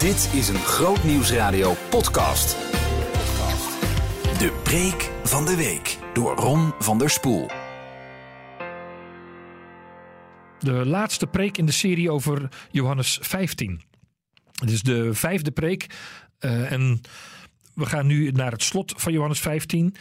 Dit is een Groot Nieuwsradio podcast. De preek van de week door Ron van der Spoel. De laatste preek in de serie over Johannes 15. Het is de vijfde preek uh, en we gaan nu naar het slot van Johannes 15.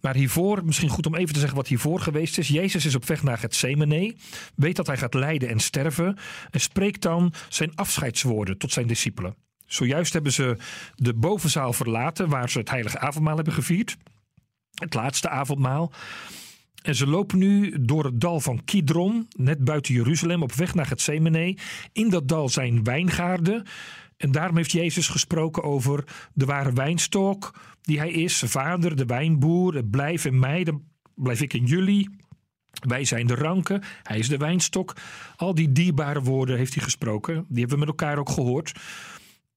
Maar hiervoor, misschien goed om even te zeggen wat hiervoor geweest is. Jezus is op weg naar het weet dat hij gaat lijden en sterven en spreekt dan zijn afscheidswoorden tot zijn discipelen. Zojuist hebben ze de bovenzaal verlaten waar ze het heilige avondmaal hebben gevierd. Het laatste avondmaal. En ze lopen nu door het dal van Kidron, net buiten Jeruzalem, op weg naar het Semene. In dat dal zijn wijngaarden. En daarom heeft Jezus gesproken over de ware wijnstok die hij is. Vader, de wijnboer, blijf in mij, dan blijf ik in jullie. Wij zijn de ranken, hij is de wijnstok. Al die dierbare woorden heeft hij gesproken. Die hebben we met elkaar ook gehoord.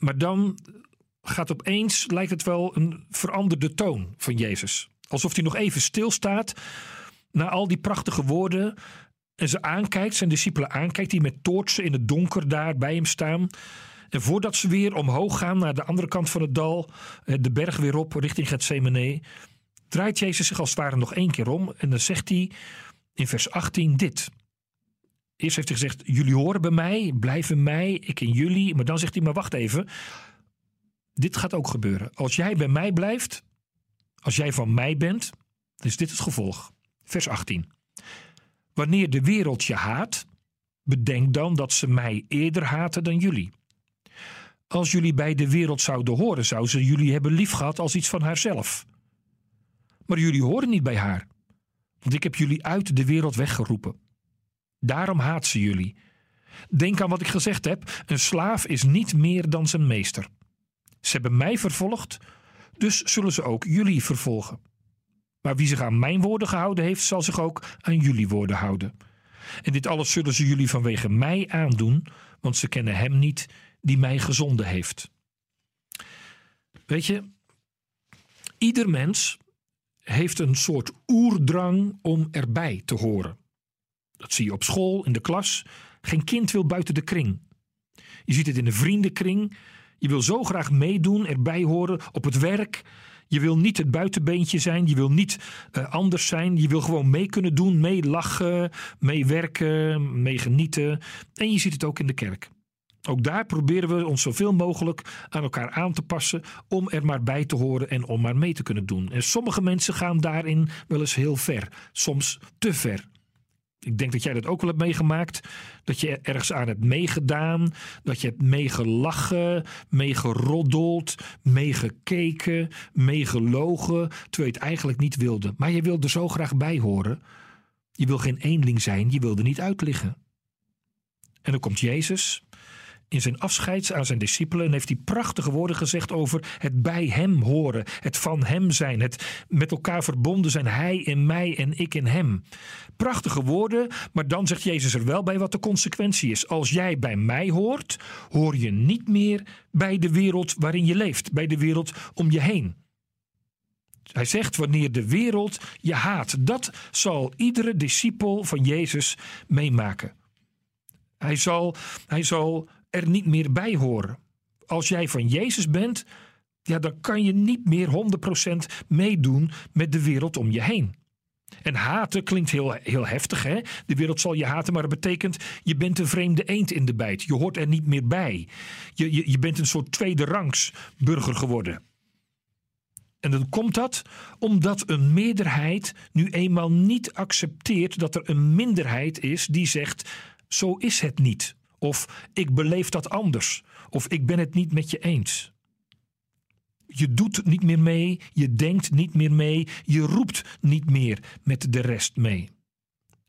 Maar dan gaat opeens, lijkt het wel, een veranderde toon van Jezus. Alsof hij nog even stilstaat na al die prachtige woorden. En ze aankijkt, zijn discipelen aankijkt, die met toortsen in het donker daar bij hem staan. En voordat ze weer omhoog gaan naar de andere kant van het dal, eh, de berg weer op richting Gethsemane, draait Jezus zich als het ware nog één keer om. En dan zegt hij in vers 18 dit. Eerst heeft hij gezegd: Jullie horen bij mij, blijven mij, ik in jullie. Maar dan zegt hij: Maar wacht even. Dit gaat ook gebeuren. Als jij bij mij blijft, als jij van mij bent, dan is dit het gevolg. Vers 18. Wanneer de wereld je haat, bedenk dan dat ze mij eerder haten dan jullie. Als jullie bij de wereld zouden horen, zou ze jullie hebben liefgehad als iets van haarzelf. Maar jullie horen niet bij haar, want ik heb jullie uit de wereld weggeroepen. Daarom haat ze jullie. Denk aan wat ik gezegd heb: een slaaf is niet meer dan zijn meester. Ze hebben mij vervolgd, dus zullen ze ook jullie vervolgen. Maar wie zich aan mijn woorden gehouden heeft, zal zich ook aan jullie woorden houden. En dit alles zullen ze jullie vanwege mij aandoen, want ze kennen hem niet die mij gezonden heeft. Weet je, ieder mens heeft een soort oerdrang om erbij te horen. Dat zie je op school, in de klas. Geen kind wil buiten de kring. Je ziet het in de vriendenkring. Je wil zo graag meedoen, erbij horen op het werk. Je wil niet het buitenbeentje zijn. Je wil niet uh, anders zijn. Je wil gewoon mee kunnen doen, mee lachen, mee werken, mee genieten. En je ziet het ook in de kerk. Ook daar proberen we ons zoveel mogelijk aan elkaar aan te passen om er maar bij te horen en om maar mee te kunnen doen. En sommige mensen gaan daarin wel eens heel ver, soms te ver. Ik denk dat jij dat ook wel hebt meegemaakt. Dat je ergens aan hebt meegedaan. Dat je hebt meegelachen, meegeroddeld, meegekeken, meegelogen. Terwijl je het eigenlijk niet wilde. Maar je wilde zo graag bij horen. Je wil geen eenling zijn, je wilde niet uitliggen. En dan komt Jezus in zijn afscheid aan zijn discipelen heeft hij prachtige woorden gezegd over het bij hem horen, het van hem zijn, het met elkaar verbonden zijn, hij in mij en ik in hem. Prachtige woorden, maar dan zegt Jezus er wel bij wat de consequentie is. Als jij bij mij hoort, hoor je niet meer bij de wereld waarin je leeft, bij de wereld om je heen. Hij zegt wanneer de wereld je haat, dat zal iedere discipel van Jezus meemaken. Hij zal, hij zal er niet meer bij horen. Als jij van Jezus bent, ja, dan kan je niet meer 100% meedoen met de wereld om je heen. En haten klinkt heel, heel heftig, hè? De wereld zal je haten, maar dat betekent je bent een vreemde eend in de bijt. Je hoort er niet meer bij. Je, je, je bent een soort tweede rangs burger geworden. En dan komt dat omdat een meerderheid nu eenmaal niet accepteert dat er een minderheid is die zegt: zo is het niet. Of ik beleef dat anders. Of ik ben het niet met je eens. Je doet niet meer mee, je denkt niet meer mee, je roept niet meer met de rest mee.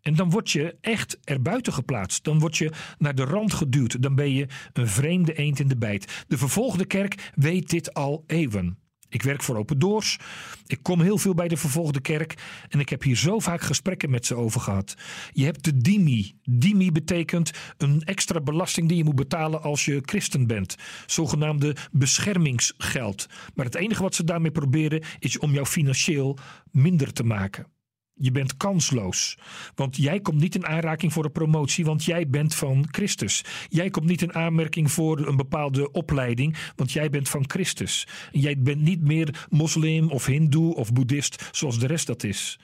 En dan word je echt erbuiten geplaatst. Dan word je naar de rand geduwd. Dan ben je een vreemde eend in de bijt. De vervolgde kerk weet dit al eeuwen. Ik werk voor Open Doors. Ik kom heel veel bij de vervolgde kerk. En ik heb hier zo vaak gesprekken met ze over gehad. Je hebt de DIMI. DIMI betekent een extra belasting die je moet betalen als je christen bent. Zogenaamde beschermingsgeld. Maar het enige wat ze daarmee proberen is om jou financieel minder te maken. Je bent kansloos. Want jij komt niet in aanraking voor een promotie, want jij bent van Christus. Jij komt niet in aanmerking voor een bepaalde opleiding, want jij bent van Christus. Jij bent niet meer moslim of hindoe of boeddhist zoals de rest dat is.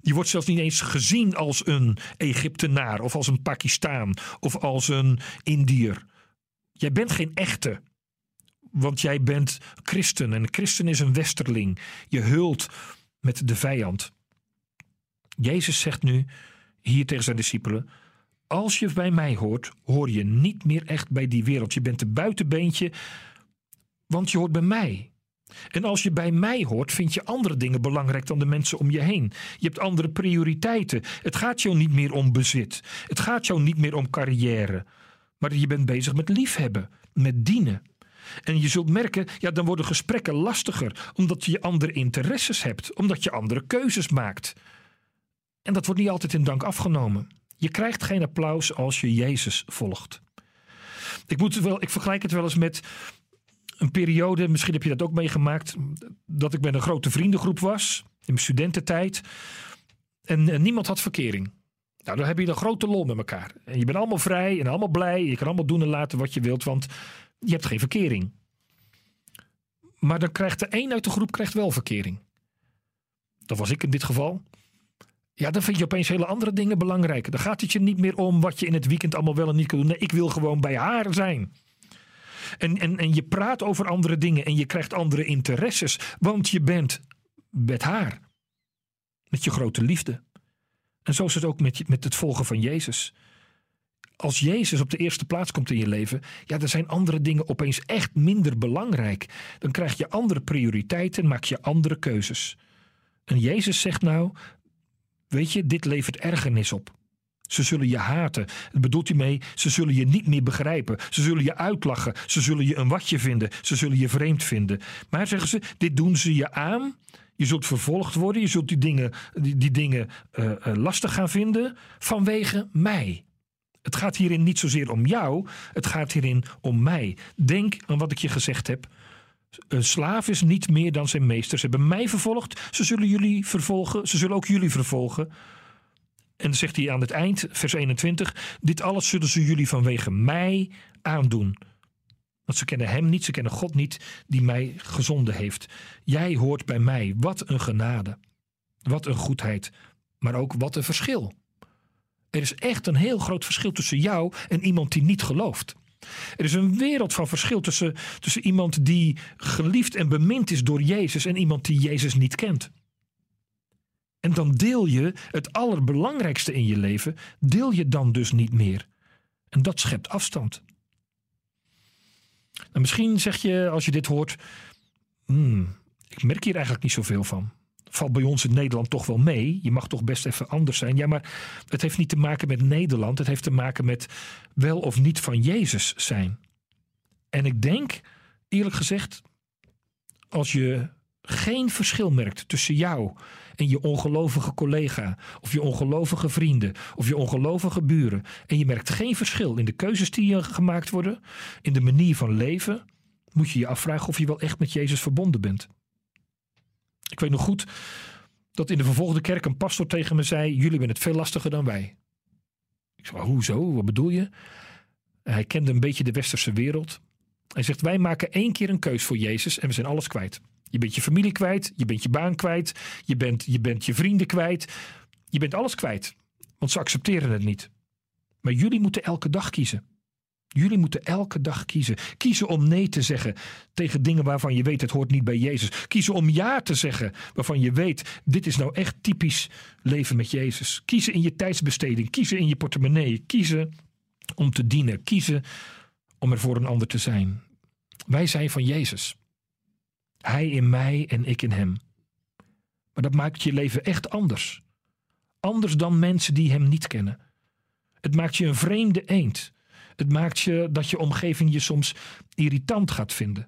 Je wordt zelfs niet eens gezien als een Egyptenaar of als een Pakistaan of als een Indiër. Jij bent geen echte. Want jij bent christen en christen is een westerling. Je hult met de vijand. Jezus zegt nu hier tegen zijn discipelen: Als je bij mij hoort, hoor je niet meer echt bij die wereld. Je bent een buitenbeentje, want je hoort bij mij. En als je bij mij hoort, vind je andere dingen belangrijk dan de mensen om je heen. Je hebt andere prioriteiten. Het gaat jou niet meer om bezit. Het gaat jou niet meer om carrière. Maar je bent bezig met liefhebben, met dienen. En je zult merken, ja, dan worden gesprekken lastiger, omdat je andere interesses hebt, omdat je andere keuzes maakt. En dat wordt niet altijd in dank afgenomen. Je krijgt geen applaus als je Jezus volgt. Ik, moet wel, ik vergelijk het wel eens met een periode, misschien heb je dat ook meegemaakt, dat ik met een grote vriendengroep was in mijn studententijd. En, en niemand had verkering. Nou, dan heb je een grote lol met elkaar. En je bent allemaal vrij en allemaal blij. Je kan allemaal doen en laten wat je wilt, want je hebt geen verkering. Maar dan krijgt de een uit de groep krijgt wel verkering. Dat was ik in dit geval. Ja, dan vind je opeens hele andere dingen belangrijk. Dan gaat het je niet meer om wat je in het weekend allemaal wel en niet kan doen. Nee, ik wil gewoon bij haar zijn. En, en, en je praat over andere dingen en je krijgt andere interesses. Want je bent met haar. Met je grote liefde. En zo is het ook met, met het volgen van Jezus. Als Jezus op de eerste plaats komt in je leven, ja, dan zijn andere dingen opeens echt minder belangrijk. Dan krijg je andere prioriteiten, maak je andere keuzes. En Jezus zegt nou, weet je, dit levert ergernis op. Ze zullen je haten. Dat bedoelt hij mee, ze zullen je niet meer begrijpen. Ze zullen je uitlachen. Ze zullen je een watje vinden. Ze zullen je vreemd vinden. Maar zeggen ze, dit doen ze je aan. Je zult vervolgd worden. Je zult die dingen, die, die dingen uh, uh, lastig gaan vinden vanwege mij. Het gaat hierin niet zozeer om jou, het gaat hierin om mij. Denk aan wat ik je gezegd heb. Een slaaf is niet meer dan zijn meester. Ze hebben mij vervolgd, ze zullen jullie vervolgen, ze zullen ook jullie vervolgen. En dan zegt hij aan het eind, vers 21, dit alles zullen ze jullie vanwege mij aandoen. Want ze kennen hem niet, ze kennen God niet, die mij gezonden heeft. Jij hoort bij mij. Wat een genade. Wat een goedheid. Maar ook wat een verschil. Er is echt een heel groot verschil tussen jou en iemand die niet gelooft. Er is een wereld van verschil tussen, tussen iemand die geliefd en bemind is door Jezus en iemand die Jezus niet kent. En dan deel je het allerbelangrijkste in je leven, deel je dan dus niet meer. En dat schept afstand. Nou, misschien zeg je als je dit hoort, hmm, ik merk hier eigenlijk niet zoveel van valt bij ons in Nederland toch wel mee. Je mag toch best even anders zijn. Ja, maar het heeft niet te maken met Nederland. Het heeft te maken met wel of niet van Jezus zijn. En ik denk, eerlijk gezegd, als je geen verschil merkt tussen jou en je ongelovige collega, of je ongelovige vrienden, of je ongelovige buren, en je merkt geen verschil in de keuzes die gemaakt worden, in de manier van leven, moet je je afvragen of je wel echt met Jezus verbonden bent. Ik weet nog goed dat in de vervolgde kerk een pastor tegen me zei: Jullie hebben het veel lastiger dan wij. Ik zei: Hoezo? Wat bedoel je? Hij kende een beetje de westerse wereld. Hij zegt: Wij maken één keer een keus voor Jezus en we zijn alles kwijt. Je bent je familie kwijt, je bent je baan kwijt, je bent je, bent je vrienden kwijt. Je bent alles kwijt, want ze accepteren het niet. Maar jullie moeten elke dag kiezen. Jullie moeten elke dag kiezen. Kiezen om nee te zeggen tegen dingen waarvan je weet het hoort niet bij Jezus. Kiezen om ja te zeggen waarvan je weet dit is nou echt typisch leven met Jezus. Kiezen in je tijdsbesteding. Kiezen in je portemonnee. Kiezen om te dienen. Kiezen om er voor een ander te zijn. Wij zijn van Jezus. Hij in mij en ik in hem. Maar dat maakt je leven echt anders. Anders dan mensen die hem niet kennen. Het maakt je een vreemde eend het maakt je dat je omgeving je soms irritant gaat vinden.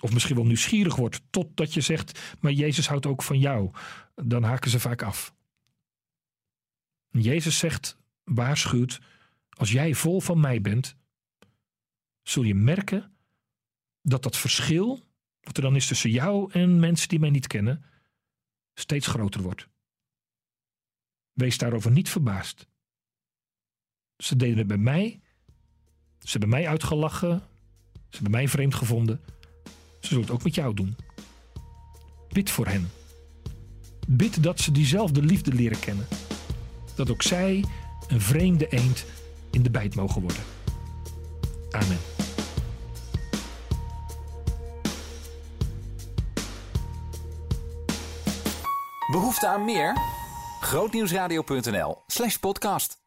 Of misschien wel nieuwsgierig wordt, totdat je zegt: Maar Jezus houdt ook van jou. Dan haken ze vaak af. Jezus zegt, waarschuwt: Als jij vol van mij bent, zul je merken dat dat verschil, wat er dan is tussen jou en mensen die mij niet kennen, steeds groter wordt. Wees daarover niet verbaasd. Ze deden het bij mij. Ze hebben mij uitgelachen. Ze hebben mij vreemd gevonden. Ze zullen het ook met jou doen. Bid voor hen. Bid dat ze diezelfde liefde leren kennen. Dat ook zij een vreemde eend in de bijt mogen worden. Amen. Behoefte aan meer? Grootnieuwsradio.nl slash podcast.